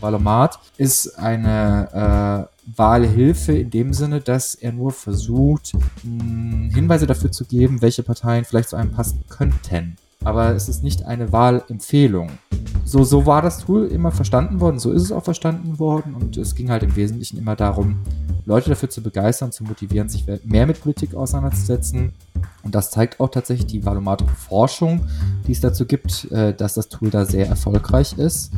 Der Valomat ist eine äh, Wahlhilfe in dem Sinne, dass er nur versucht, mh, Hinweise dafür zu geben, welche Parteien vielleicht zu einem passen könnten. Aber es ist nicht eine Wahlempfehlung. So, so war das Tool immer verstanden worden, so ist es auch verstanden worden und es ging halt im Wesentlichen immer darum, Leute dafür zu begeistern, zu motivieren, sich mehr mit Politik auseinanderzusetzen. Und das zeigt auch tatsächlich die Valomatic-Forschung, die es dazu gibt, äh, dass das Tool da sehr erfolgreich ist.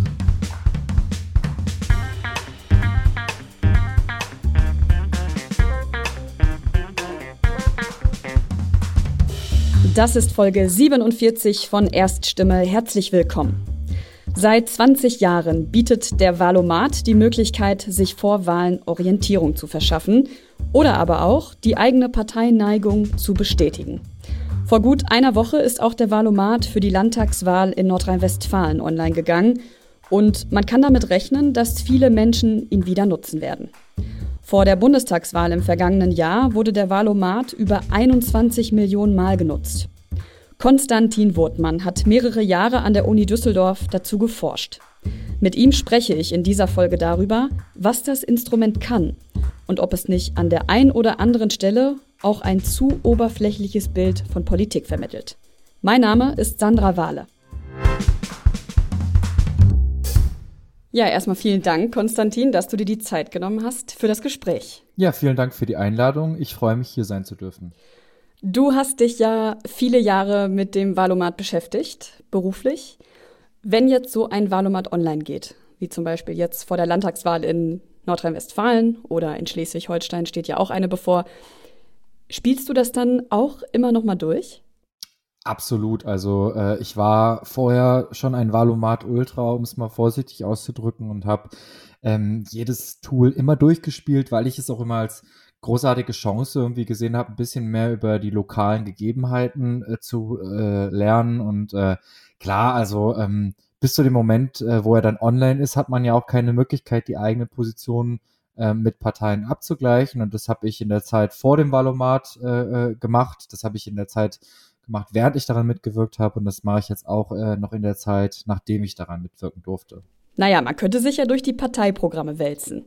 Das ist Folge 47 von Erststimme. Herzlich willkommen. Seit 20 Jahren bietet der Valomat die Möglichkeit, sich vor Wahlen Orientierung zu verschaffen oder aber auch die eigene Parteineigung zu bestätigen. Vor gut einer Woche ist auch der Valomat für die Landtagswahl in Nordrhein-Westfalen online gegangen und man kann damit rechnen, dass viele Menschen ihn wieder nutzen werden. Vor der Bundestagswahl im vergangenen Jahr wurde der Valomat über 21 Millionen Mal genutzt. Konstantin Wurtmann hat mehrere Jahre an der Uni Düsseldorf dazu geforscht. Mit ihm spreche ich in dieser Folge darüber, was das Instrument kann und ob es nicht an der ein oder anderen Stelle auch ein zu oberflächliches Bild von Politik vermittelt. Mein Name ist Sandra Wahle. Ja, erstmal vielen Dank, Konstantin, dass du dir die Zeit genommen hast für das Gespräch. Ja, vielen Dank für die Einladung. Ich freue mich, hier sein zu dürfen. Du hast dich ja viele Jahre mit dem Valomat beschäftigt, beruflich. Wenn jetzt so ein Valomat online geht, wie zum Beispiel jetzt vor der Landtagswahl in Nordrhein-Westfalen oder in Schleswig-Holstein steht ja auch eine bevor, spielst du das dann auch immer noch mal durch? Absolut. Also äh, ich war vorher schon ein Valomat Ultra, um es mal vorsichtig auszudrücken, und habe ähm, jedes Tool immer durchgespielt, weil ich es auch immer als großartige Chance irgendwie gesehen habe, ein bisschen mehr über die lokalen Gegebenheiten äh, zu äh, lernen. Und äh, klar, also ähm, bis zu dem Moment, äh, wo er dann online ist, hat man ja auch keine Möglichkeit, die eigene Position äh, mit Parteien abzugleichen. Und das habe ich in der Zeit vor dem Valomat äh, äh gemacht. Das habe ich in der Zeit gemacht, während ich daran mitgewirkt habe. Und das mache ich jetzt auch äh, noch in der Zeit, nachdem ich daran mitwirken durfte. Naja, man könnte sich ja durch die Parteiprogramme wälzen.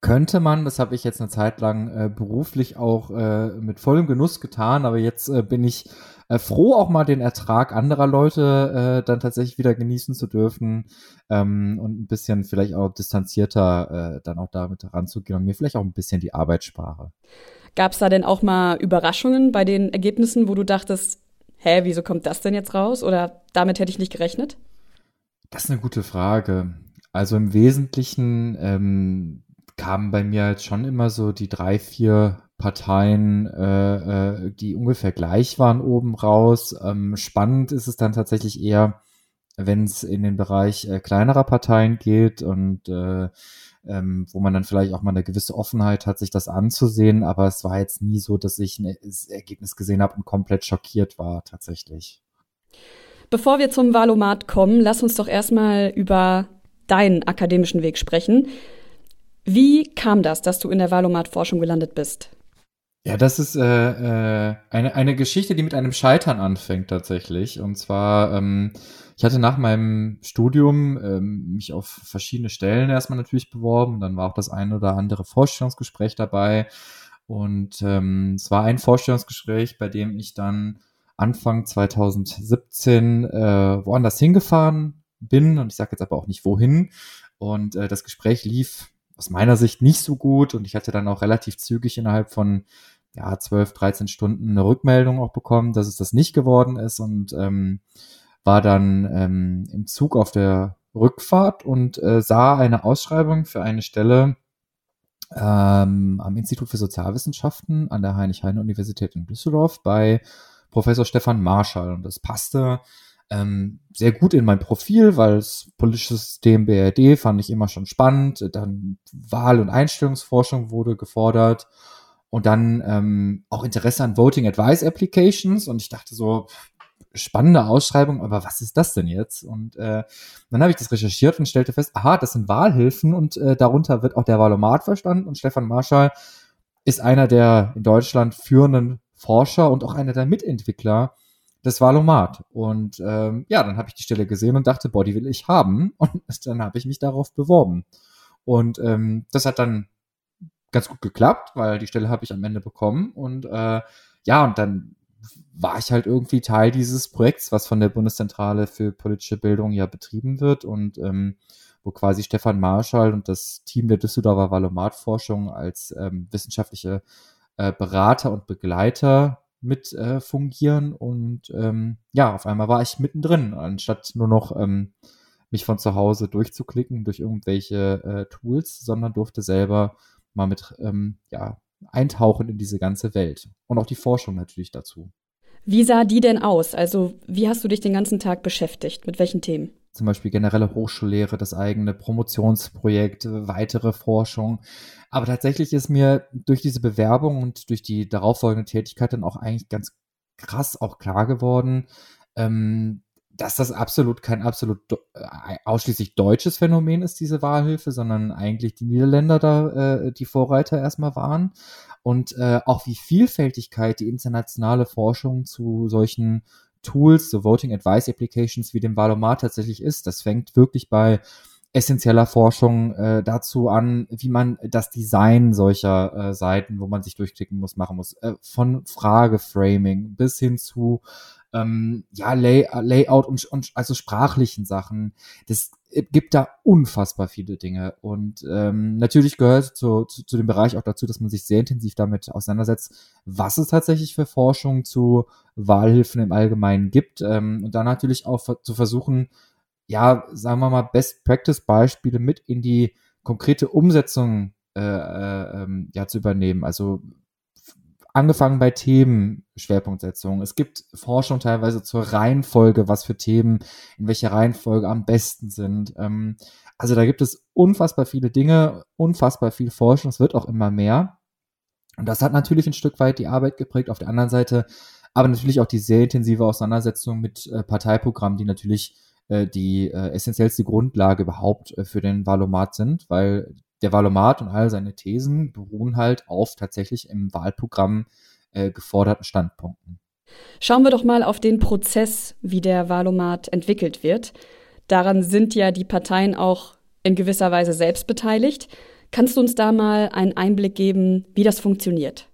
Könnte man, das habe ich jetzt eine Zeit lang äh, beruflich auch äh, mit vollem Genuss getan, aber jetzt äh, bin ich äh, froh, auch mal den Ertrag anderer Leute äh, dann tatsächlich wieder genießen zu dürfen ähm, und ein bisschen vielleicht auch distanzierter äh, dann auch damit ranzugehen und mir vielleicht auch ein bisschen die Arbeit spare. Gab es da denn auch mal Überraschungen bei den Ergebnissen, wo du dachtest, hä, wieso kommt das denn jetzt raus? Oder damit hätte ich nicht gerechnet? Das ist eine gute Frage. Also im Wesentlichen ähm, kamen bei mir jetzt schon immer so die drei, vier Parteien, äh, äh, die ungefähr gleich waren, oben raus. Ähm, spannend ist es dann tatsächlich eher, wenn es in den Bereich äh, kleinerer Parteien geht und äh, ähm, wo man dann vielleicht auch mal eine gewisse Offenheit hat, sich das anzusehen. Aber es war jetzt nie so, dass ich ein Ergebnis gesehen habe und komplett schockiert war tatsächlich. Bevor wir zum Valomat kommen, lass uns doch erstmal über deinen akademischen Weg sprechen. Wie kam das, dass du in der Valomat-Forschung gelandet bist? Ja, das ist äh, äh, eine, eine Geschichte, die mit einem Scheitern anfängt tatsächlich. Und zwar, ähm, ich hatte nach meinem Studium ähm, mich auf verschiedene Stellen erstmal natürlich beworben. Dann war auch das eine oder andere Vorstellungsgespräch dabei. Und ähm, es war ein Vorstellungsgespräch, bei dem ich dann Anfang 2017 äh, woanders hingefahren bin. Und ich sage jetzt aber auch nicht wohin. Und äh, das Gespräch lief aus meiner Sicht nicht so gut und ich hatte dann auch relativ zügig innerhalb von ja, 12, 13 Stunden eine Rückmeldung auch bekommen, dass es das nicht geworden ist und ähm, war dann ähm, im Zug auf der Rückfahrt und äh, sah eine Ausschreibung für eine Stelle ähm, am Institut für Sozialwissenschaften an der Heinrich-Heine-Universität in Düsseldorf bei Professor Stefan Marschall und das passte ähm, sehr gut in mein Profil, weil das politische System BRD fand ich immer schon spannend. Dann Wahl- und Einstellungsforschung wurde gefordert und dann ähm, auch Interesse an Voting Advice Applications und ich dachte so, spannende Ausschreibung, aber was ist das denn jetzt? Und äh, dann habe ich das recherchiert und stellte fest, aha, das sind Wahlhilfen und äh, darunter wird auch der Wahlomat verstanden und Stefan Marschall ist einer der in Deutschland führenden Forscher und auch einer der Mitentwickler das Valomat. Und ähm, ja, dann habe ich die Stelle gesehen und dachte, boah, die will ich haben. Und dann habe ich mich darauf beworben. Und ähm, das hat dann ganz gut geklappt, weil die Stelle habe ich am Ende bekommen. Und äh, ja, und dann war ich halt irgendwie Teil dieses Projekts, was von der Bundeszentrale für politische Bildung ja betrieben wird und ähm, wo quasi Stefan Marschall und das Team der Düsseldorfer Valomat-Forschung als ähm, wissenschaftliche äh, Berater und Begleiter mit äh, fungieren. Und ähm, ja, auf einmal war ich mittendrin, anstatt nur noch ähm, mich von zu Hause durchzuklicken durch irgendwelche äh, Tools, sondern durfte selber mal mit ähm, ja, eintauchen in diese ganze Welt. Und auch die Forschung natürlich dazu. Wie sah die denn aus? Also, wie hast du dich den ganzen Tag beschäftigt? Mit welchen Themen? Zum Beispiel generelle Hochschullehre, das eigene Promotionsprojekt, weitere Forschung. Aber tatsächlich ist mir durch diese Bewerbung und durch die darauffolgende Tätigkeit dann auch eigentlich ganz krass auch klar geworden, ähm, dass das absolut kein absolut äh, ausschließlich deutsches Phänomen ist, diese Wahlhilfe, sondern eigentlich die Niederländer da äh, die Vorreiter erstmal waren. Und äh, auch wie Vielfältigkeit die internationale Forschung zu solchen Tools, so Voting Advice Applications wie dem Valomat tatsächlich ist. Das fängt wirklich bei essentieller Forschung äh, dazu an, wie man das Design solcher äh, Seiten, wo man sich durchklicken muss, machen muss. Äh, von Frageframing bis hin zu ähm, ja, Lay Layout und, und also sprachlichen Sachen. Das gibt da unfassbar viele Dinge. Und ähm, natürlich gehört zu, zu, zu dem Bereich auch dazu, dass man sich sehr intensiv damit auseinandersetzt, was es tatsächlich für Forschung zu Wahlhilfen im Allgemeinen gibt. Ähm, und dann natürlich auch zu versuchen, ja, sagen wir mal, Best-Practice-Beispiele mit in die konkrete Umsetzung äh, äh, ähm, ja, zu übernehmen. Also angefangen bei Themen, Schwerpunktsetzung. Es gibt Forschung teilweise zur Reihenfolge, was für Themen in welcher Reihenfolge am besten sind. Ähm, also da gibt es unfassbar viele Dinge, unfassbar viel Forschung. Es wird auch immer mehr. Und das hat natürlich ein Stück weit die Arbeit geprägt. Auf der anderen Seite aber natürlich auch die sehr intensive Auseinandersetzung mit äh, Parteiprogrammen, die natürlich äh, die äh, essentiellste Grundlage überhaupt äh, für den Valomat sind, weil der Valomat und all seine Thesen beruhen halt auf tatsächlich im Wahlprogramm äh, geforderten Standpunkten. Schauen wir doch mal auf den Prozess, wie der Valomat entwickelt wird. Daran sind ja die Parteien auch in gewisser Weise selbst beteiligt. Kannst du uns da mal einen Einblick geben, wie das funktioniert?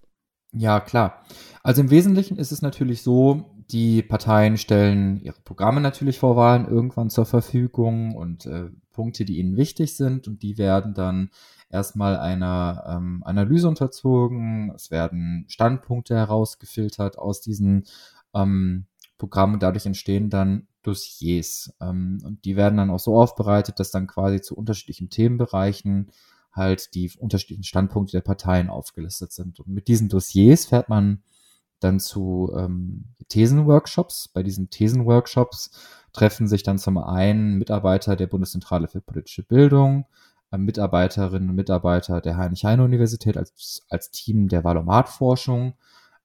Ja, klar. Also im Wesentlichen ist es natürlich so, die Parteien stellen ihre Programme natürlich vor Wahlen irgendwann zur Verfügung und äh, Punkte, die ihnen wichtig sind und die werden dann erstmal einer ähm, Analyse unterzogen. Es werden Standpunkte herausgefiltert aus diesen ähm, Programmen. Dadurch entstehen dann Dossiers. Ähm, und die werden dann auch so aufbereitet, dass dann quasi zu unterschiedlichen Themenbereichen halt die unterschiedlichen Standpunkte der Parteien aufgelistet sind. Und mit diesen Dossiers fährt man dann zu ähm, Thesenworkshops. Bei diesen Thesenworkshops treffen sich dann zum einen Mitarbeiter der Bundeszentrale für politische Bildung, äh, Mitarbeiterinnen und Mitarbeiter der Heinrich-Heine-Universität als, als Team der Valomat-Forschung,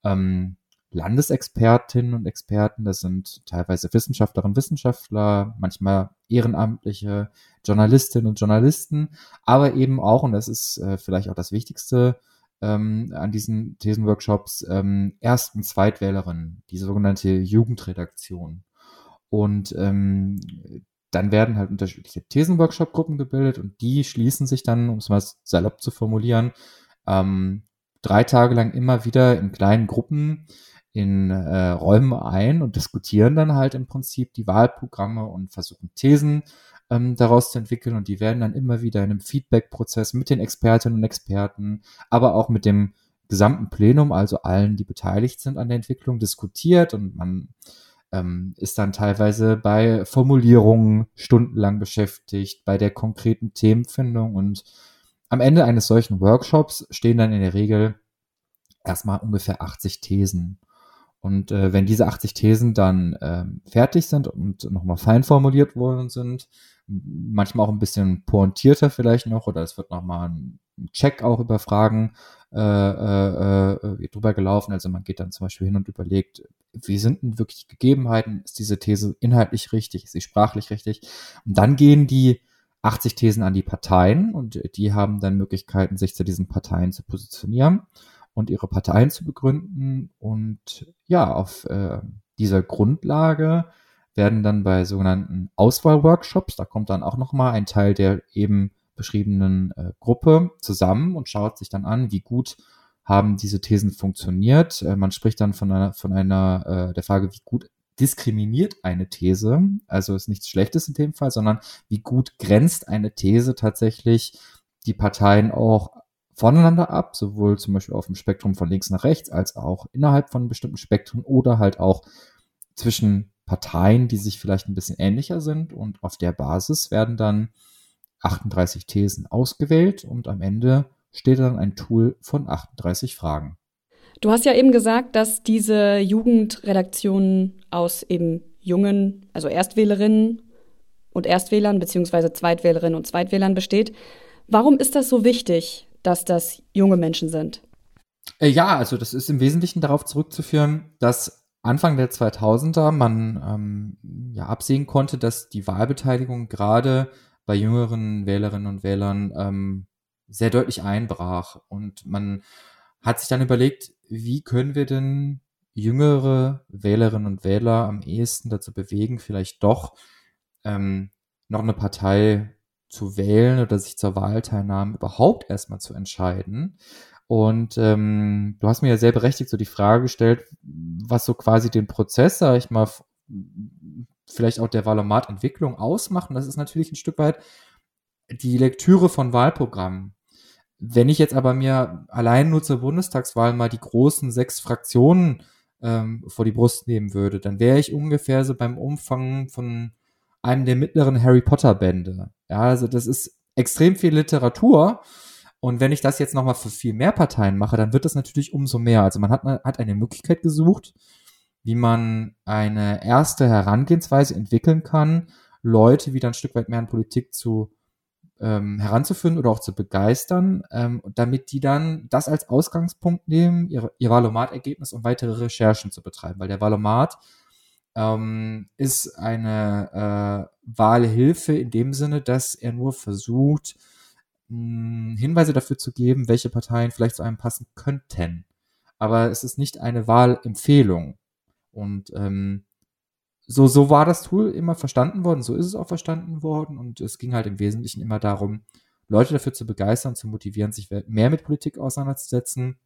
ähm, Landesexpertinnen und Experten, das sind teilweise Wissenschaftlerinnen und Wissenschaftler, manchmal ehrenamtliche Journalistinnen und Journalisten, aber eben auch, und das ist äh, vielleicht auch das Wichtigste, ähm, an diesen Thesenworkshops ähm, Erst- und Zweitwählerinnen, die sogenannte Jugendredaktion. Und ähm, dann werden halt unterschiedliche Thesenworkshop-Gruppen gebildet und die schließen sich dann, um es mal salopp zu formulieren, ähm, drei Tage lang immer wieder in kleinen Gruppen in äh, Räumen ein und diskutieren dann halt im Prinzip die Wahlprogramme und versuchen Thesen ähm, daraus zu entwickeln. Und die werden dann immer wieder in einem Feedback-Prozess mit den Expertinnen und Experten, aber auch mit dem gesamten Plenum, also allen, die beteiligt sind an der Entwicklung, diskutiert. Und man ähm, ist dann teilweise bei Formulierungen stundenlang beschäftigt, bei der konkreten Themenfindung. Und am Ende eines solchen Workshops stehen dann in der Regel erstmal ungefähr 80 Thesen. Und äh, wenn diese 80 Thesen dann ähm, fertig sind und nochmal fein formuliert worden sind, manchmal auch ein bisschen pointierter vielleicht noch, oder es wird nochmal ein Check auch über Fragen äh, äh, äh, drüber gelaufen. Also man geht dann zum Beispiel hin und überlegt, wie sind denn wirklich Gegebenheiten? Ist diese These inhaltlich richtig? Ist sie sprachlich richtig? Und dann gehen die 80 Thesen an die Parteien und die haben dann Möglichkeiten, sich zu diesen Parteien zu positionieren und ihre Parteien zu begründen und ja, auf äh, dieser Grundlage werden dann bei sogenannten Auswahlworkshops, da kommt dann auch nochmal ein Teil der eben beschriebenen äh, Gruppe zusammen und schaut sich dann an, wie gut haben diese Thesen funktioniert. Äh, man spricht dann von einer, von einer äh, der Frage, wie gut diskriminiert eine These, also ist nichts Schlechtes in dem Fall, sondern wie gut grenzt eine These tatsächlich die Parteien auch voneinander ab, sowohl zum Beispiel auf dem Spektrum von links nach rechts, als auch innerhalb von bestimmten Spektren oder halt auch zwischen Parteien, die sich vielleicht ein bisschen ähnlicher sind. Und auf der Basis werden dann 38 Thesen ausgewählt und am Ende steht dann ein Tool von 38 Fragen. Du hast ja eben gesagt, dass diese Jugendredaktion aus eben jungen, also Erstwählerinnen und Erstwählern beziehungsweise Zweitwählerinnen und Zweitwählern besteht. Warum ist das so wichtig, dass das junge Menschen sind? Äh, ja, also das ist im Wesentlichen darauf zurückzuführen, dass Anfang der 2000er man ähm, ja absehen konnte, dass die Wahlbeteiligung gerade bei jüngeren Wählerinnen und Wählern ähm, sehr deutlich einbrach und man hat sich dann überlegt, wie können wir denn jüngere Wählerinnen und Wähler am ehesten dazu bewegen, vielleicht doch ähm, noch eine Partei zu wählen oder sich zur Wahlteilnahme überhaupt erstmal zu entscheiden. Und ähm, du hast mir ja sehr berechtigt so die Frage gestellt, was so quasi den Prozess, sag ich mal, vielleicht auch der Wahlomat-Entwicklung ausmacht. Und das ist natürlich ein Stück weit die Lektüre von Wahlprogrammen. Wenn ich jetzt aber mir allein nur zur Bundestagswahl mal die großen sechs Fraktionen ähm, vor die Brust nehmen würde, dann wäre ich ungefähr so beim Umfang von einem der mittleren Harry Potter Bände. Ja, also das ist extrem viel Literatur. Und wenn ich das jetzt nochmal für viel mehr Parteien mache, dann wird das natürlich umso mehr. Also man hat, hat eine Möglichkeit gesucht, wie man eine erste Herangehensweise entwickeln kann, Leute wieder ein Stück weit mehr in Politik zu ähm, heranzuführen oder auch zu begeistern, ähm, damit die dann das als Ausgangspunkt nehmen, ihr, ihr Valomat-Ergebnis und weitere Recherchen zu betreiben. Weil der Valomat ähm, ist eine äh, Wahlhilfe in dem Sinne, dass er nur versucht, mh, Hinweise dafür zu geben, welche Parteien vielleicht zu einem passen könnten. Aber es ist nicht eine Wahlempfehlung. Und ähm, so, so war das Tool immer verstanden worden, so ist es auch verstanden worden und es ging halt im Wesentlichen immer darum, Leute dafür zu begeistern, zu motivieren, sich mehr mit Politik auseinanderzusetzen.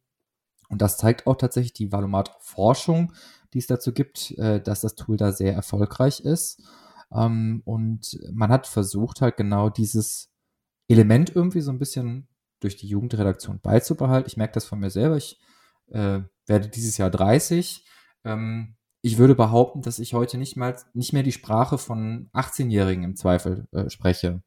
Und das zeigt auch tatsächlich die Valomat-Forschung, die es dazu gibt, äh, dass das Tool da sehr erfolgreich ist. Ähm, und man hat versucht, halt genau dieses Element irgendwie so ein bisschen durch die Jugendredaktion beizubehalten. Ich merke das von mir selber. Ich äh, werde dieses Jahr 30. Ähm, ich würde behaupten, dass ich heute nicht mal nicht mehr die Sprache von 18-Jährigen im Zweifel äh, spreche.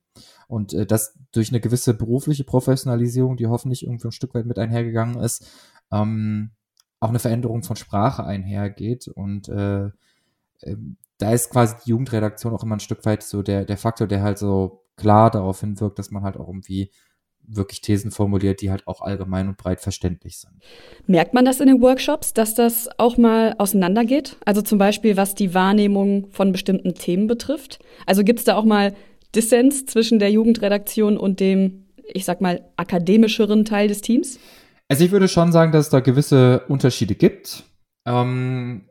Und äh, das durch eine gewisse berufliche Professionalisierung, die hoffentlich irgendwie ein Stück weit mit einhergegangen ist, ähm, auch eine Veränderung von Sprache einhergeht. Und äh, äh, da ist quasi die Jugendredaktion auch immer ein Stück weit so der, der Faktor, der halt so klar darauf hinwirkt, dass man halt auch irgendwie wirklich Thesen formuliert, die halt auch allgemein und breit verständlich sind. Merkt man das in den Workshops, dass das auch mal auseinandergeht? Also zum Beispiel, was die Wahrnehmung von bestimmten Themen betrifft? Also gibt es da auch mal Dissens zwischen der Jugendredaktion und dem, ich sag mal, akademischeren Teil des Teams? Also ich würde schon sagen, dass es da gewisse Unterschiede gibt. Ähm,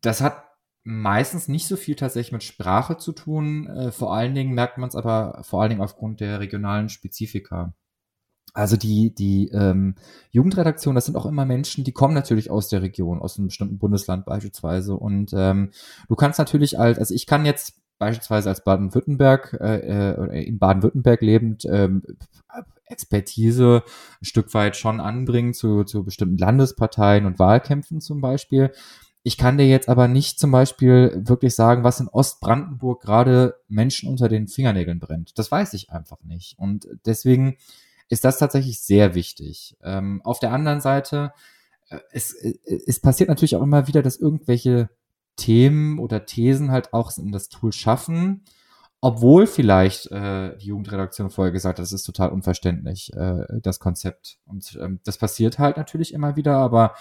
das hat meistens nicht so viel tatsächlich mit Sprache zu tun. Äh, vor allen Dingen merkt man es aber vor allen Dingen aufgrund der regionalen Spezifika. Also die, die ähm, Jugendredaktion, das sind auch immer Menschen, die kommen natürlich aus der Region, aus einem bestimmten Bundesland beispielsweise. Und ähm, du kannst natürlich als, also ich kann jetzt beispielsweise als Baden-Württemberg, äh, äh, in Baden-Württemberg lebend, ähm, Expertise ein Stück weit schon anbringen zu, zu bestimmten Landesparteien und Wahlkämpfen zum Beispiel. Ich kann dir jetzt aber nicht zum Beispiel wirklich sagen, was in Ostbrandenburg gerade Menschen unter den Fingernägeln brennt. Das weiß ich einfach nicht. Und deswegen ist das tatsächlich sehr wichtig. Ähm, auf der anderen Seite, äh, es, äh, es passiert natürlich auch immer wieder, dass irgendwelche Themen oder Thesen halt auch in das Tool schaffen, obwohl vielleicht äh, die Jugendredaktion vorher gesagt hat, das ist total unverständlich, äh, das Konzept. Und ähm, das passiert halt natürlich immer wieder, aber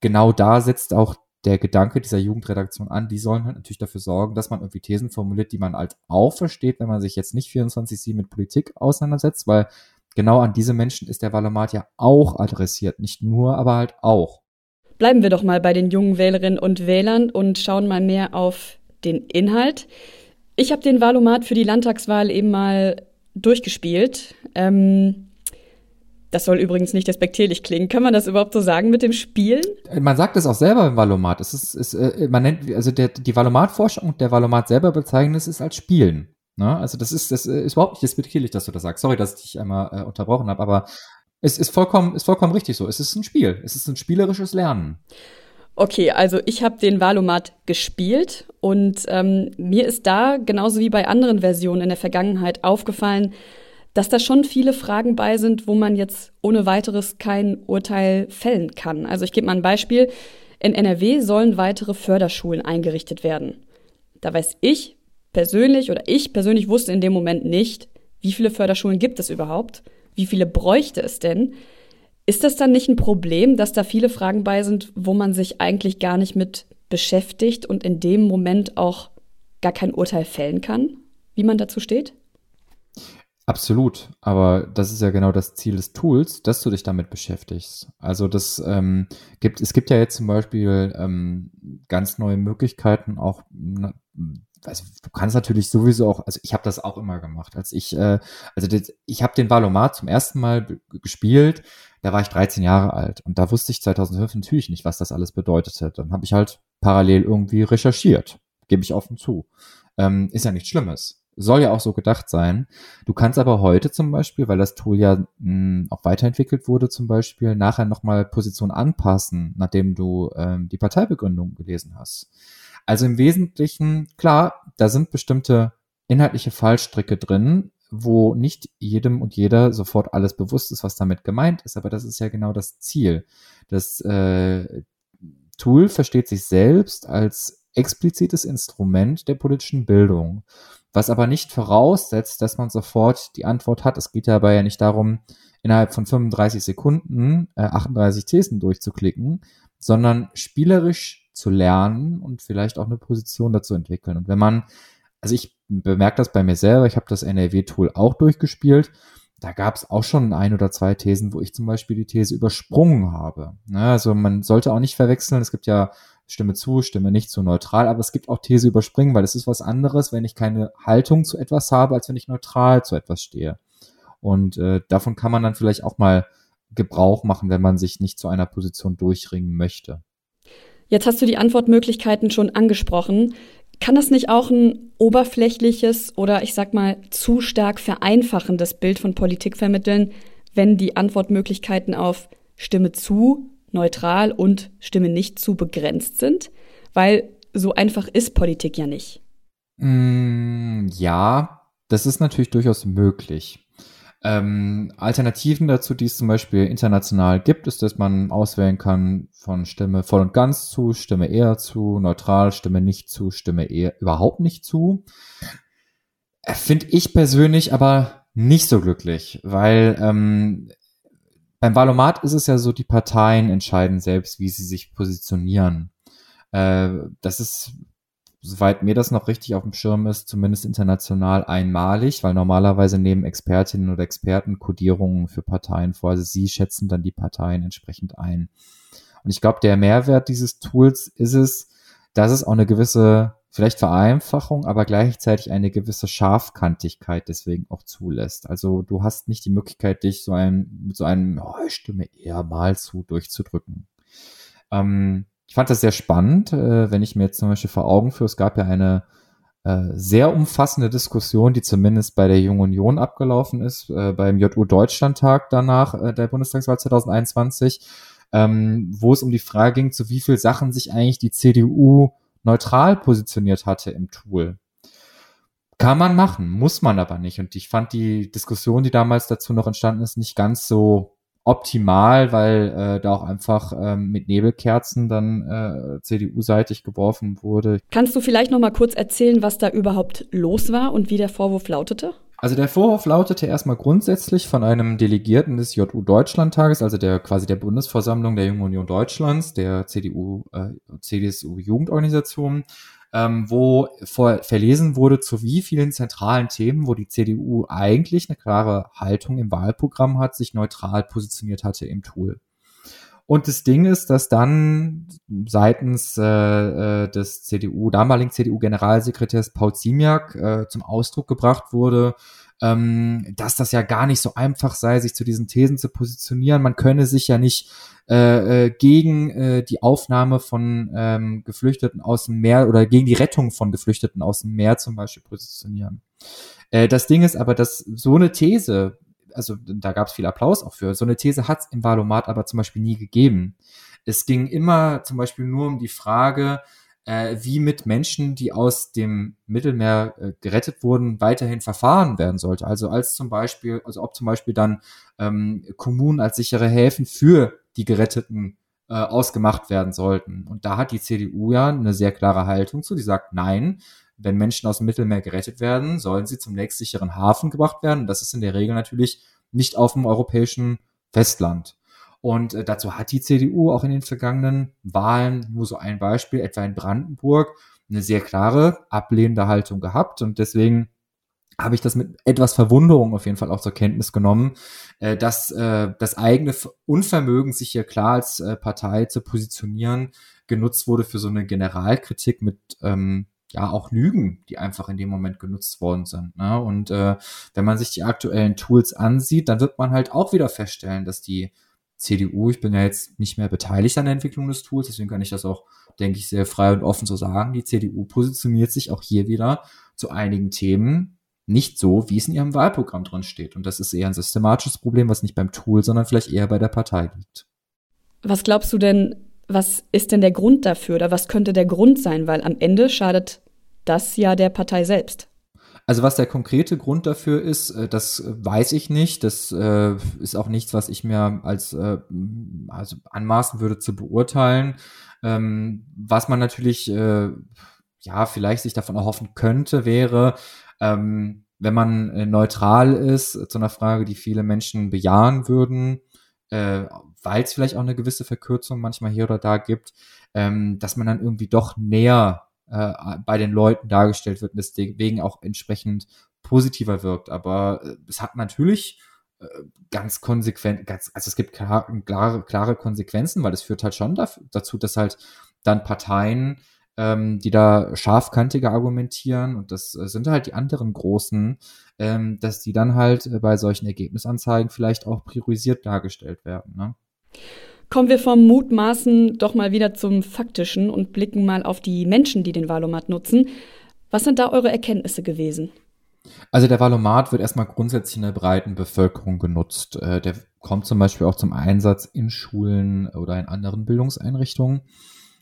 genau da setzt auch der Gedanke dieser Jugendredaktion an, die sollen halt natürlich dafür sorgen, dass man irgendwie Thesen formuliert, die man halt auch versteht, wenn man sich jetzt nicht 24-7 mit Politik auseinandersetzt, weil genau an diese Menschen ist der Valomat ja auch adressiert. Nicht nur, aber halt auch. Bleiben wir doch mal bei den jungen Wählerinnen und Wählern und schauen mal mehr auf den Inhalt. Ich habe den Wahlomat für die Landtagswahl eben mal durchgespielt. Ähm, das soll übrigens nicht despektierlich klingen. Kann man das überhaupt so sagen mit dem Spielen? Man sagt es auch selber im Valomat. Es ist, es, äh, man nennt, also der, die Valomat-Forschung und der Valomat selber bezeichnen es als Spielen. Ne? Also das ist, das ist überhaupt nicht despektierlich, dass du das sagst. Sorry, dass ich dich einmal äh, unterbrochen habe, aber es ist vollkommen, ist vollkommen richtig so. Es ist ein Spiel. Es ist ein spielerisches Lernen. Okay, also ich habe den Valomat gespielt und ähm, mir ist da, genauso wie bei anderen Versionen in der Vergangenheit, aufgefallen, dass da schon viele Fragen bei sind, wo man jetzt ohne weiteres kein Urteil fällen kann. Also ich gebe mal ein Beispiel. In NRW sollen weitere Förderschulen eingerichtet werden. Da weiß ich persönlich oder ich persönlich wusste in dem Moment nicht, wie viele Förderschulen gibt es überhaupt, wie viele bräuchte es denn. Ist das dann nicht ein Problem, dass da viele Fragen bei sind, wo man sich eigentlich gar nicht mit beschäftigt und in dem Moment auch gar kein Urteil fällen kann, wie man dazu steht? Absolut, aber das ist ja genau das Ziel des Tools, dass du dich damit beschäftigst. Also das ähm, gibt, es gibt ja jetzt zum Beispiel ähm, ganz neue Möglichkeiten, auch also du kannst natürlich sowieso auch, also ich habe das auch immer gemacht, als ich, äh, also das, ich habe den Valomat zum ersten Mal gespielt, da war ich 13 Jahre alt und da wusste ich 2005 natürlich nicht, was das alles bedeutete. Dann habe ich halt parallel irgendwie recherchiert, gebe ich offen zu. Ähm, ist ja nichts Schlimmes. Soll ja auch so gedacht sein. Du kannst aber heute zum Beispiel, weil das Tool ja mh, hm, auch weiterentwickelt wurde, zum Beispiel nachher nochmal Position anpassen, nachdem du ähm, die Parteibegründung gelesen hast. Also im Wesentlichen, klar, da sind bestimmte inhaltliche Fallstricke drin, wo nicht jedem und jeder sofort alles bewusst ist, was damit gemeint ist, aber das ist ja genau das Ziel. Das äh, Tool versteht sich selbst als explizites Instrument der politischen Bildung, was aber nicht voraussetzt, dass man sofort die Antwort hat. Es geht dabei ja nicht darum, innerhalb von 35 Sekunden äh, 38 Thesen durchzuklicken, sondern spielerisch zu lernen und vielleicht auch eine Position dazu entwickeln. Und wenn man, also ich bemerke das bei mir selber, ich habe das NRW-Tool auch durchgespielt, da gab es auch schon ein oder zwei Thesen, wo ich zum Beispiel die These übersprungen habe. Ne, also man sollte auch nicht verwechseln, es gibt ja Stimme zu, Stimme nicht zu neutral, aber es gibt auch These überspringen, weil es ist was anderes, wenn ich keine Haltung zu etwas habe, als wenn ich neutral zu etwas stehe. Und äh, davon kann man dann vielleicht auch mal Gebrauch machen, wenn man sich nicht zu einer Position durchringen möchte. Jetzt hast du die Antwortmöglichkeiten schon angesprochen. Kann das nicht auch ein oberflächliches oder ich sag mal zu stark vereinfachendes Bild von Politik vermitteln, wenn die Antwortmöglichkeiten auf Stimme zu, neutral und Stimme nicht zu begrenzt sind? Weil so einfach ist Politik ja nicht. Mm, ja, das ist natürlich durchaus möglich. Ähm, Alternativen dazu, die es zum Beispiel international gibt, ist, dass man auswählen kann von Stimme voll und ganz zu, Stimme eher zu, neutral, Stimme nicht zu, Stimme eher überhaupt nicht zu. Äh, Finde ich persönlich aber nicht so glücklich, weil ähm, beim Valomat ist es ja so, die Parteien entscheiden selbst, wie sie sich positionieren. Äh, das ist soweit mir das noch richtig auf dem Schirm ist, zumindest international einmalig, weil normalerweise nehmen Expertinnen oder Experten Kodierungen für Parteien vor. Also sie schätzen dann die Parteien entsprechend ein. Und ich glaube, der Mehrwert dieses Tools ist es, dass es auch eine gewisse, vielleicht Vereinfachung, aber gleichzeitig eine gewisse Scharfkantigkeit deswegen auch zulässt. Also du hast nicht die Möglichkeit, dich so ein, mit so einem, oh, stimme eher mal zu, durchzudrücken. Ähm, ich fand das sehr spannend, äh, wenn ich mir jetzt zum Beispiel vor Augen führe, es gab ja eine äh, sehr umfassende Diskussion, die zumindest bei der Jungen Union abgelaufen ist, äh, beim JU Deutschlandtag danach äh, der Bundestagswahl 2021, ähm, wo es um die Frage ging, zu wie viel Sachen sich eigentlich die CDU neutral positioniert hatte im Tool. Kann man machen, muss man aber nicht. Und ich fand die Diskussion, die damals dazu noch entstanden ist, nicht ganz so optimal, weil äh, da auch einfach ähm, mit Nebelkerzen dann äh, CDU-seitig geworfen wurde. Kannst du vielleicht noch mal kurz erzählen, was da überhaupt los war und wie der Vorwurf lautete? Also der Vorwurf lautete erstmal grundsätzlich von einem Delegierten des JU Deutschlandtages, also der quasi der Bundesversammlung der Jungen Union Deutschlands, der CDU, äh, CDSU Jugendorganisation, ähm, wo vor, verlesen wurde, zu wie vielen zentralen Themen, wo die CDU eigentlich eine klare Haltung im Wahlprogramm hat, sich neutral positioniert hatte im Tool. Und das Ding ist, dass dann seitens äh, äh des CDU, damaligen CDU-Generalsekretärs Paul Ziemiak äh, zum Ausdruck gebracht wurde, ähm, dass das ja gar nicht so einfach sei, sich zu diesen Thesen zu positionieren. Man könne sich ja nicht äh, äh, gegen äh, die Aufnahme von ähm, Geflüchteten aus dem Meer oder gegen die Rettung von Geflüchteten aus dem Meer zum Beispiel positionieren. Äh, das Ding ist aber, dass so eine These, also da gab es viel Applaus auch für, so eine These hat es im Valomat aber zum Beispiel nie gegeben. Es ging immer zum Beispiel nur um die Frage, äh, wie mit Menschen, die aus dem Mittelmeer äh, gerettet wurden, weiterhin verfahren werden sollte. Also als zum Beispiel, also ob zum Beispiel dann ähm, Kommunen als sichere Häfen für die Geretteten äh, ausgemacht werden sollten. Und da hat die CDU ja eine sehr klare Haltung zu, die sagt, nein, wenn Menschen aus dem Mittelmeer gerettet werden, sollen sie zum nächstsicheren Hafen gebracht werden. Das ist in der Regel natürlich nicht auf dem europäischen Festland. Und äh, dazu hat die CDU auch in den vergangenen Wahlen, nur so ein Beispiel, etwa in Brandenburg, eine sehr klare ablehnende Haltung gehabt. Und deswegen habe ich das mit etwas Verwunderung auf jeden Fall auch zur Kenntnis genommen, äh, dass äh, das eigene Unvermögen, sich hier klar als äh, Partei zu positionieren, genutzt wurde für so eine Generalkritik mit ähm, ja auch Lügen, die einfach in dem Moment genutzt worden sind. Ne? Und äh, wenn man sich die aktuellen Tools ansieht, dann wird man halt auch wieder feststellen, dass die CDU, ich bin ja jetzt nicht mehr beteiligt an der Entwicklung des Tools, deswegen kann ich das auch, denke ich, sehr frei und offen so sagen. Die CDU positioniert sich auch hier wieder zu einigen Themen nicht so, wie es in ihrem Wahlprogramm drin steht. Und das ist eher ein systematisches Problem, was nicht beim Tool, sondern vielleicht eher bei der Partei liegt. Was glaubst du denn, was ist denn der Grund dafür oder was könnte der Grund sein? Weil am Ende schadet das ja der Partei selbst. Also was der konkrete Grund dafür ist, äh, das weiß ich nicht. Das äh, ist auch nichts, was ich mir als äh, also anmaßen würde zu beurteilen. Ähm, was man natürlich äh, ja vielleicht sich davon erhoffen könnte, wäre, ähm, wenn man äh, neutral ist zu einer Frage, die viele Menschen bejahen würden, äh, weil es vielleicht auch eine gewisse Verkürzung manchmal hier oder da gibt, ähm, dass man dann irgendwie doch näher äh, bei den Leuten dargestellt wird und deswegen auch entsprechend positiver wirkt. Aber äh, es hat natürlich äh, ganz konsequent, ganz, also es gibt klare, klare, Konsequenzen, weil es führt halt schon dazu, dass halt dann Parteien, ähm, die da scharfkantiger argumentieren, und das sind halt die anderen großen, ähm, dass die dann halt bei solchen Ergebnisanzeigen vielleicht auch priorisiert dargestellt werden. Ne? Kommen wir vom Mutmaßen doch mal wieder zum Faktischen und blicken mal auf die Menschen, die den Valomat nutzen. Was sind da eure Erkenntnisse gewesen? Also der Valomat wird erstmal grundsätzlich in der breiten Bevölkerung genutzt. Äh, der kommt zum Beispiel auch zum Einsatz in Schulen oder in anderen Bildungseinrichtungen.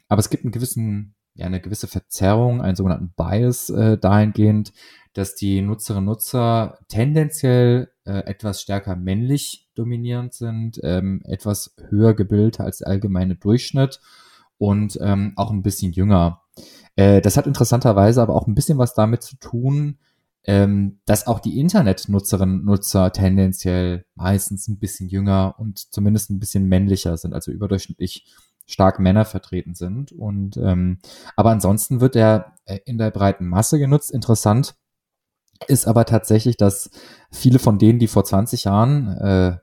Aber es gibt einen gewissen, ja, eine gewisse Verzerrung, einen sogenannten Bias äh, dahingehend, dass die Nutzerinnen und Nutzer tendenziell äh, etwas stärker männlich dominierend sind, ähm, etwas höher gebildet als der allgemeine Durchschnitt und ähm, auch ein bisschen jünger. Äh, das hat interessanterweise aber auch ein bisschen was damit zu tun, ähm, dass auch die Internetnutzerinnen und Nutzer tendenziell meistens ein bisschen jünger und zumindest ein bisschen männlicher sind, also überdurchschnittlich stark Männer vertreten sind. Und ähm, aber ansonsten wird er äh, in der breiten Masse genutzt. Interessant ist aber tatsächlich, dass viele von denen, die vor 20 Jahren, äh,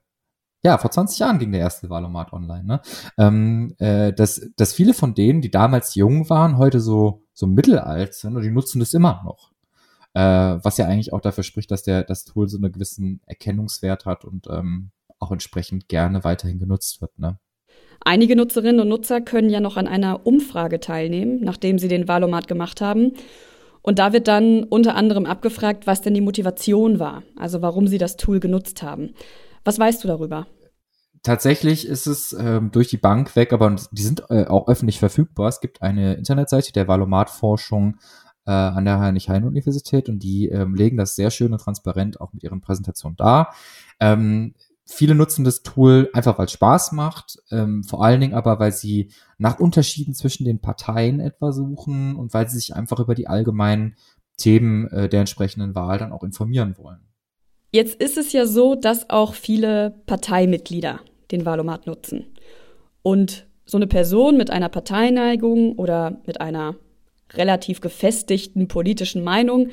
ja, vor 20 Jahren ging der erste Wahlomat online, ne? Ähm, äh, dass, dass viele von denen, die damals jung waren, heute so, so mittelalt sind und die nutzen das immer noch. Äh, was ja eigentlich auch dafür spricht, dass der, das Tool so einen gewissen Erkennungswert hat und ähm, auch entsprechend gerne weiterhin genutzt wird, ne? Einige Nutzerinnen und Nutzer können ja noch an einer Umfrage teilnehmen, nachdem sie den Wahlomat gemacht haben. Und da wird dann unter anderem abgefragt, was denn die Motivation war, also warum sie das Tool genutzt haben. Was weißt du darüber? Tatsächlich ist es ähm, durch die Bank weg, aber die sind äh, auch öffentlich verfügbar. Es gibt eine Internetseite der Valomat-Forschung äh, an der Heinrich-Heine-Universität und die ähm, legen das sehr schön und transparent auch mit ihren Präsentationen dar. Ähm, Viele nutzen das Tool einfach, weil es Spaß macht, ähm, vor allen Dingen aber, weil sie nach Unterschieden zwischen den Parteien etwa suchen und weil sie sich einfach über die allgemeinen Themen äh, der entsprechenden Wahl dann auch informieren wollen. Jetzt ist es ja so, dass auch viele Parteimitglieder den Wahlomat nutzen. Und so eine Person mit einer Parteineigung oder mit einer relativ gefestigten politischen Meinung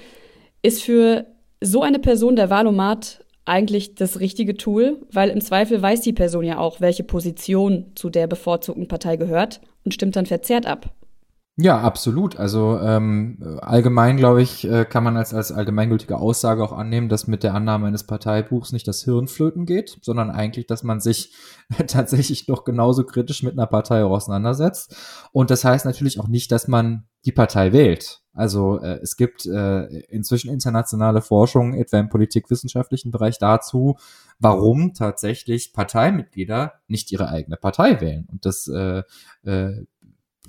ist für so eine Person der Wahlomat eigentlich das richtige Tool, weil im Zweifel weiß die Person ja auch, welche Position zu der bevorzugten Partei gehört und stimmt dann verzerrt ab. Ja, absolut. Also ähm, allgemein, glaube ich, äh, kann man als, als allgemeingültige Aussage auch annehmen, dass mit der Annahme eines Parteibuchs nicht das Hirn flöten geht, sondern eigentlich, dass man sich tatsächlich noch genauso kritisch mit einer Partei auseinandersetzt. Und das heißt natürlich auch nicht, dass man die Partei wählt. Also äh, es gibt äh, inzwischen internationale Forschung, etwa im politikwissenschaftlichen Bereich dazu, warum tatsächlich Parteimitglieder nicht ihre eigene Partei wählen. Und das äh, äh,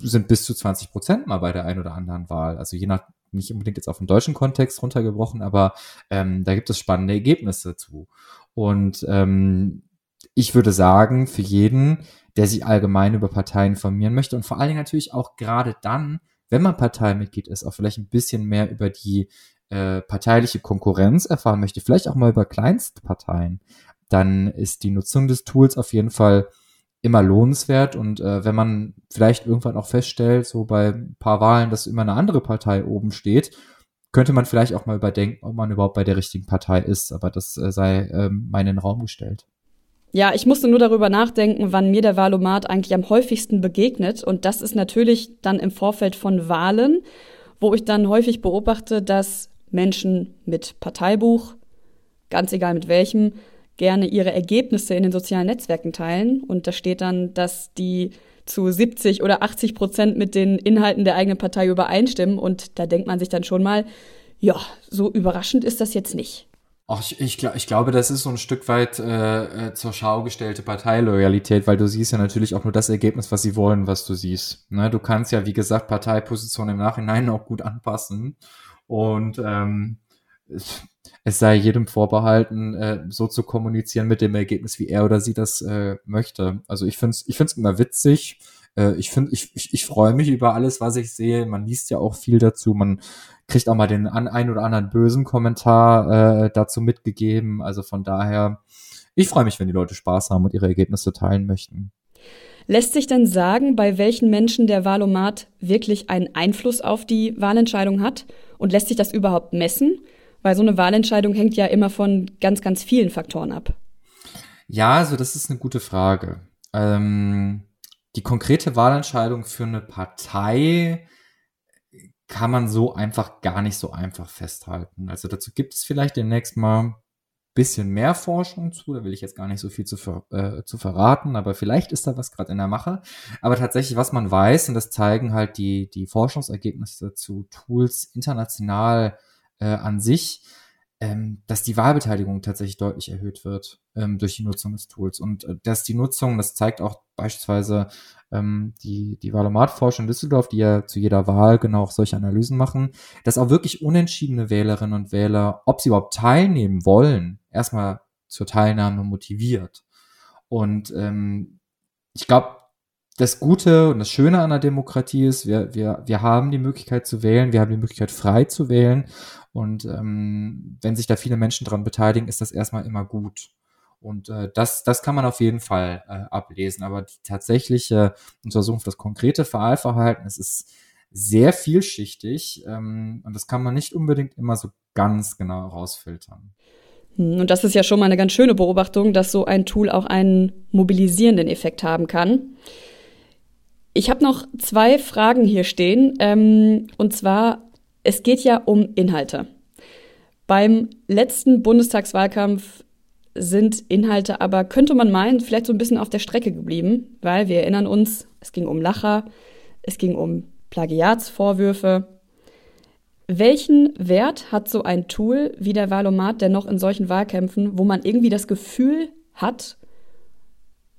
sind bis zu 20 Prozent mal bei der einen oder anderen Wahl. Also je nach, nicht unbedingt jetzt auf den deutschen Kontext runtergebrochen, aber ähm, da gibt es spannende Ergebnisse zu. Und ähm, ich würde sagen, für jeden, der sich allgemein über Parteien informieren möchte und vor allen Dingen natürlich auch gerade dann, wenn man Parteimitglied ist, auch vielleicht ein bisschen mehr über die äh, parteiliche Konkurrenz erfahren möchte, vielleicht auch mal über Kleinstparteien, dann ist die Nutzung des Tools auf jeden Fall immer lohnenswert. Und äh, wenn man vielleicht irgendwann auch feststellt, so bei ein paar Wahlen, dass immer eine andere Partei oben steht, könnte man vielleicht auch mal überdenken, ob man überhaupt bei der richtigen Partei ist. Aber das äh, sei ähm, mal in den Raum gestellt. Ja, ich musste nur darüber nachdenken, wann mir der Wahlomat eigentlich am häufigsten begegnet. Und das ist natürlich dann im Vorfeld von Wahlen, wo ich dann häufig beobachte, dass Menschen mit Parteibuch, ganz egal mit welchem, gerne ihre Ergebnisse in den sozialen Netzwerken teilen. Und da steht dann, dass die zu 70 oder 80 Prozent mit den Inhalten der eigenen Partei übereinstimmen. Und da denkt man sich dann schon mal, ja, so überraschend ist das jetzt nicht. Ach, ich, ich, ich glaube, das ist so ein Stück weit äh, äh, zur Schau gestellte Parteiloyalität, weil du siehst ja natürlich auch nur das Ergebnis, was sie wollen, was du siehst. Ne? Du kannst ja, wie gesagt, Parteiposition im Nachhinein auch gut anpassen. Und ähm, es sei jedem vorbehalten, äh, so zu kommunizieren mit dem Ergebnis, wie er oder sie das äh, möchte. Also ich finde es ich find's immer witzig. Äh, ich finde, ich, ich, ich freue mich über alles, was ich sehe. Man liest ja auch viel dazu. Man kriegt auch mal den an, ein oder anderen bösen Kommentar äh, dazu mitgegeben. Also von daher, ich freue mich, wenn die Leute Spaß haben und ihre Ergebnisse teilen möchten. Lässt sich denn sagen, bei welchen Menschen der Wahlomat wirklich einen Einfluss auf die Wahlentscheidung hat? Und lässt sich das überhaupt messen? Weil so eine Wahlentscheidung hängt ja immer von ganz, ganz vielen Faktoren ab. Ja, also das ist eine gute Frage. Ähm, die konkrete Wahlentscheidung für eine Partei kann man so einfach gar nicht so einfach festhalten. Also dazu gibt es vielleicht demnächst mal bisschen mehr Forschung zu, da will ich jetzt gar nicht so viel zu, ver äh, zu verraten, aber vielleicht ist da was gerade in der Mache. Aber tatsächlich, was man weiß, und das zeigen halt die, die Forschungsergebnisse zu Tools international äh, an sich, ähm, dass die Wahlbeteiligung tatsächlich deutlich erhöht wird ähm, durch die Nutzung des Tools. Und äh, dass die Nutzung, das zeigt auch beispielsweise ähm, die, die Wahlomat-Forscher in Düsseldorf, die ja zu jeder Wahl genau auch solche Analysen machen, dass auch wirklich unentschiedene Wählerinnen und Wähler, ob sie überhaupt teilnehmen wollen, erstmal zur Teilnahme motiviert. Und ähm, ich glaube, das Gute und das Schöne an der Demokratie ist, wir, wir, wir haben die Möglichkeit zu wählen, wir haben die Möglichkeit frei zu wählen. Und ähm, wenn sich da viele Menschen dran beteiligen, ist das erstmal immer gut. Und äh, das, das kann man auf jeden Fall äh, ablesen. Aber die tatsächliche Untersuchung, das konkrete Wahlverhalten, es ist sehr vielschichtig ähm, und das kann man nicht unbedingt immer so ganz genau herausfiltern. Hm, und das ist ja schon mal eine ganz schöne Beobachtung, dass so ein Tool auch einen mobilisierenden Effekt haben kann. Ich habe noch zwei Fragen hier stehen. Ähm, und zwar, es geht ja um Inhalte. Beim letzten Bundestagswahlkampf sind Inhalte aber, könnte man meinen, vielleicht so ein bisschen auf der Strecke geblieben, weil wir erinnern uns, es ging um Lacher, es ging um Plagiatsvorwürfe. Welchen Wert hat so ein Tool wie der Wahlomat denn noch in solchen Wahlkämpfen, wo man irgendwie das Gefühl hat,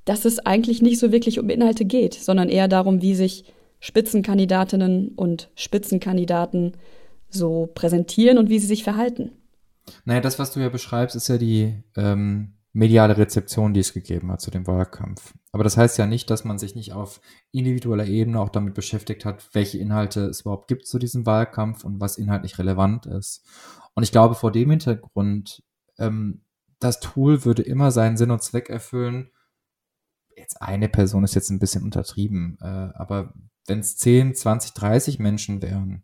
dass es eigentlich nicht so wirklich um Inhalte geht, sondern eher darum, wie sich Spitzenkandidatinnen und Spitzenkandidaten so präsentieren und wie sie sich verhalten. Naja, das, was du ja beschreibst, ist ja die ähm, mediale Rezeption, die es gegeben hat zu dem Wahlkampf. Aber das heißt ja nicht, dass man sich nicht auf individueller Ebene auch damit beschäftigt hat, welche Inhalte es überhaupt gibt zu diesem Wahlkampf und was inhaltlich relevant ist. Und ich glaube, vor dem Hintergrund, ähm, das Tool würde immer seinen Sinn und Zweck erfüllen, jetzt eine Person ist jetzt ein bisschen untertrieben, äh, aber wenn es 10, 20, 30 Menschen wären,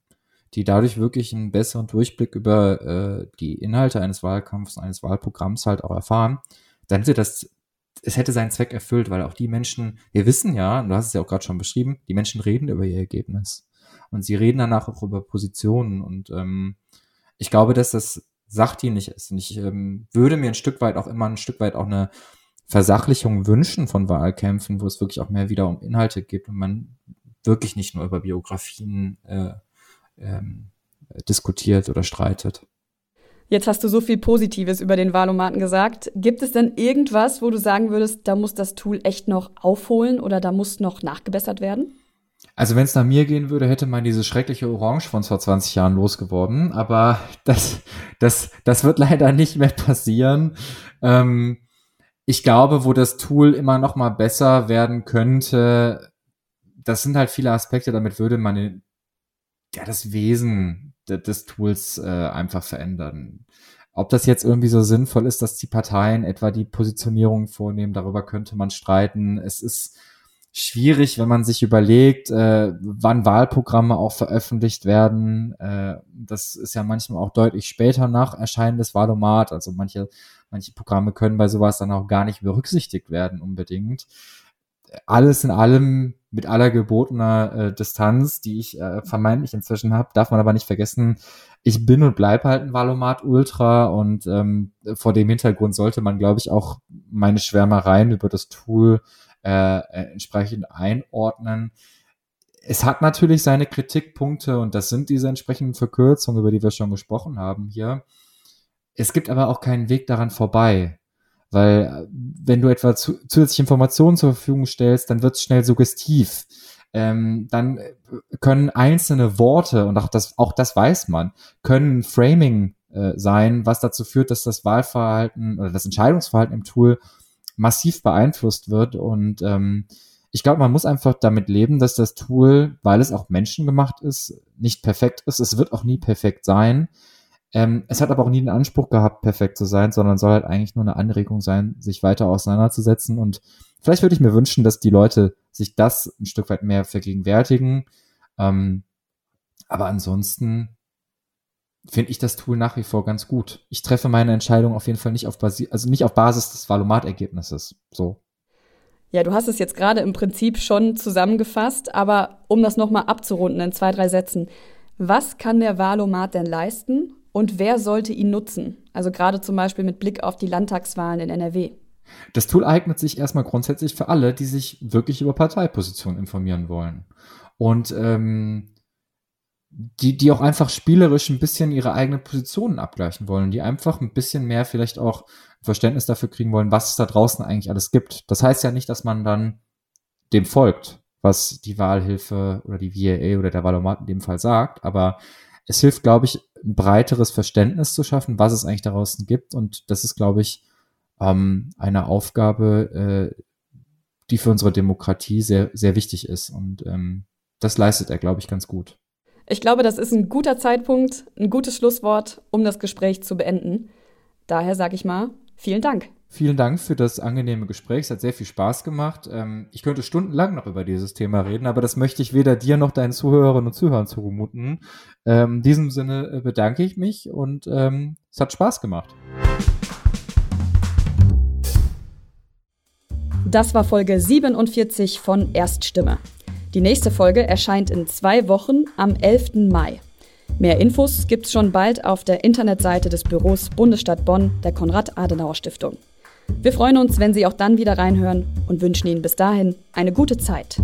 die dadurch wirklich einen besseren Durchblick über äh, die Inhalte eines Wahlkampfs, eines Wahlprogramms halt auch erfahren, dann hätte das, es hätte seinen Zweck erfüllt, weil auch die Menschen, wir wissen ja, du hast es ja auch gerade schon beschrieben, die Menschen reden über ihr Ergebnis. Und sie reden danach auch über Positionen. Und ähm, ich glaube, dass das sachdienlich ist. Und ich ähm, würde mir ein Stück weit auch immer ein Stück weit auch eine Versachlichung wünschen von Wahlkämpfen, wo es wirklich auch mehr wieder um Inhalte geht und man wirklich nicht nur über Biografien äh, ähm, diskutiert oder streitet. Jetzt hast du so viel Positives über den Wahlomaten gesagt. Gibt es denn irgendwas, wo du sagen würdest, da muss das Tool echt noch aufholen oder da muss noch nachgebessert werden? Also wenn es nach mir gehen würde, hätte man diese schreckliche Orange von vor 20 Jahren losgeworden. Aber das, das, das wird leider nicht mehr passieren. Ähm, ich glaube, wo das Tool immer noch mal besser werden könnte, das sind halt viele Aspekte, damit würde man ja das Wesen des Tools äh, einfach verändern. Ob das jetzt irgendwie so sinnvoll ist, dass die Parteien etwa die Positionierung vornehmen, darüber könnte man streiten. Es ist schwierig, wenn man sich überlegt, äh, wann Wahlprogramme auch veröffentlicht werden. Äh, das ist ja manchmal auch deutlich später nach Erscheinen des Wahlomat. Also manche, manche Programme können bei sowas dann auch gar nicht berücksichtigt werden unbedingt. Alles in allem mit aller gebotener äh, Distanz, die ich äh, vermeintlich inzwischen habe, darf man aber nicht vergessen, ich bin und bleib halt ein Valomat Ultra und ähm, vor dem Hintergrund sollte man, glaube ich, auch meine Schwärmereien über das Tool äh, äh, entsprechend einordnen. Es hat natürlich seine Kritikpunkte und das sind diese entsprechenden Verkürzungen, über die wir schon gesprochen haben hier. Es gibt aber auch keinen Weg daran vorbei. Weil äh, wenn du etwa zu, zusätzliche Informationen zur Verfügung stellst, dann wird es schnell suggestiv. Ähm, dann äh, können einzelne Worte, und auch das, auch das weiß man, können Framing äh, sein, was dazu führt, dass das Wahlverhalten oder das Entscheidungsverhalten im Tool massiv beeinflusst wird. Und ähm, ich glaube, man muss einfach damit leben, dass das Tool, weil es auch menschengemacht ist, nicht perfekt ist. Es wird auch nie perfekt sein. Ähm, es hat aber auch nie den Anspruch gehabt, perfekt zu sein, sondern soll halt eigentlich nur eine Anregung sein, sich weiter auseinanderzusetzen. Und vielleicht würde ich mir wünschen, dass die Leute sich das ein Stück weit mehr vergegenwärtigen. Ähm, aber ansonsten finde ich das Tool nach wie vor ganz gut. Ich treffe meine Entscheidung auf jeden Fall nicht auf Basis, also nicht auf Basis des Valomat-Ergebnisses. So. Ja, du hast es jetzt gerade im Prinzip schon zusammengefasst, aber um das nochmal abzurunden in zwei, drei Sätzen. Was kann der Valomat denn leisten und wer sollte ihn nutzen? Also gerade zum Beispiel mit Blick auf die Landtagswahlen in NRW. Das Tool eignet sich erstmal grundsätzlich für alle, die sich wirklich über Parteipositionen informieren wollen. Und ähm, die, die auch einfach spielerisch ein bisschen ihre eigenen Positionen abgleichen wollen, die einfach ein bisschen mehr vielleicht auch Verständnis dafür kriegen wollen, was es da draußen eigentlich alles gibt. Das heißt ja nicht, dass man dann dem folgt, was die Wahlhilfe oder die VAA oder der Wahlomat in dem Fall sagt, aber es hilft, glaube ich, ein breiteres Verständnis zu schaffen, was es eigentlich da draußen gibt und das ist, glaube ich, ähm, eine Aufgabe, äh, die für unsere Demokratie sehr, sehr wichtig ist und ähm, das leistet er, glaube ich, ganz gut. Ich glaube, das ist ein guter Zeitpunkt, ein gutes Schlusswort, um das Gespräch zu beenden. Daher sage ich mal, vielen Dank. Vielen Dank für das angenehme Gespräch. Es hat sehr viel Spaß gemacht. Ähm, ich könnte stundenlang noch über dieses Thema reden, aber das möchte ich weder dir noch deinen Zuhörerinnen und Zuhörern zumuten. Ähm, in diesem Sinne äh, bedanke ich mich und ähm, es hat Spaß gemacht. Das war Folge 47 von Erststimme. Die nächste Folge erscheint in zwei Wochen am 11. Mai. Mehr Infos gibt's schon bald auf der Internetseite des Büros Bundesstadt Bonn der Konrad-Adenauer-Stiftung. Wir freuen uns, wenn Sie auch dann wieder reinhören und wünschen Ihnen bis dahin eine gute Zeit.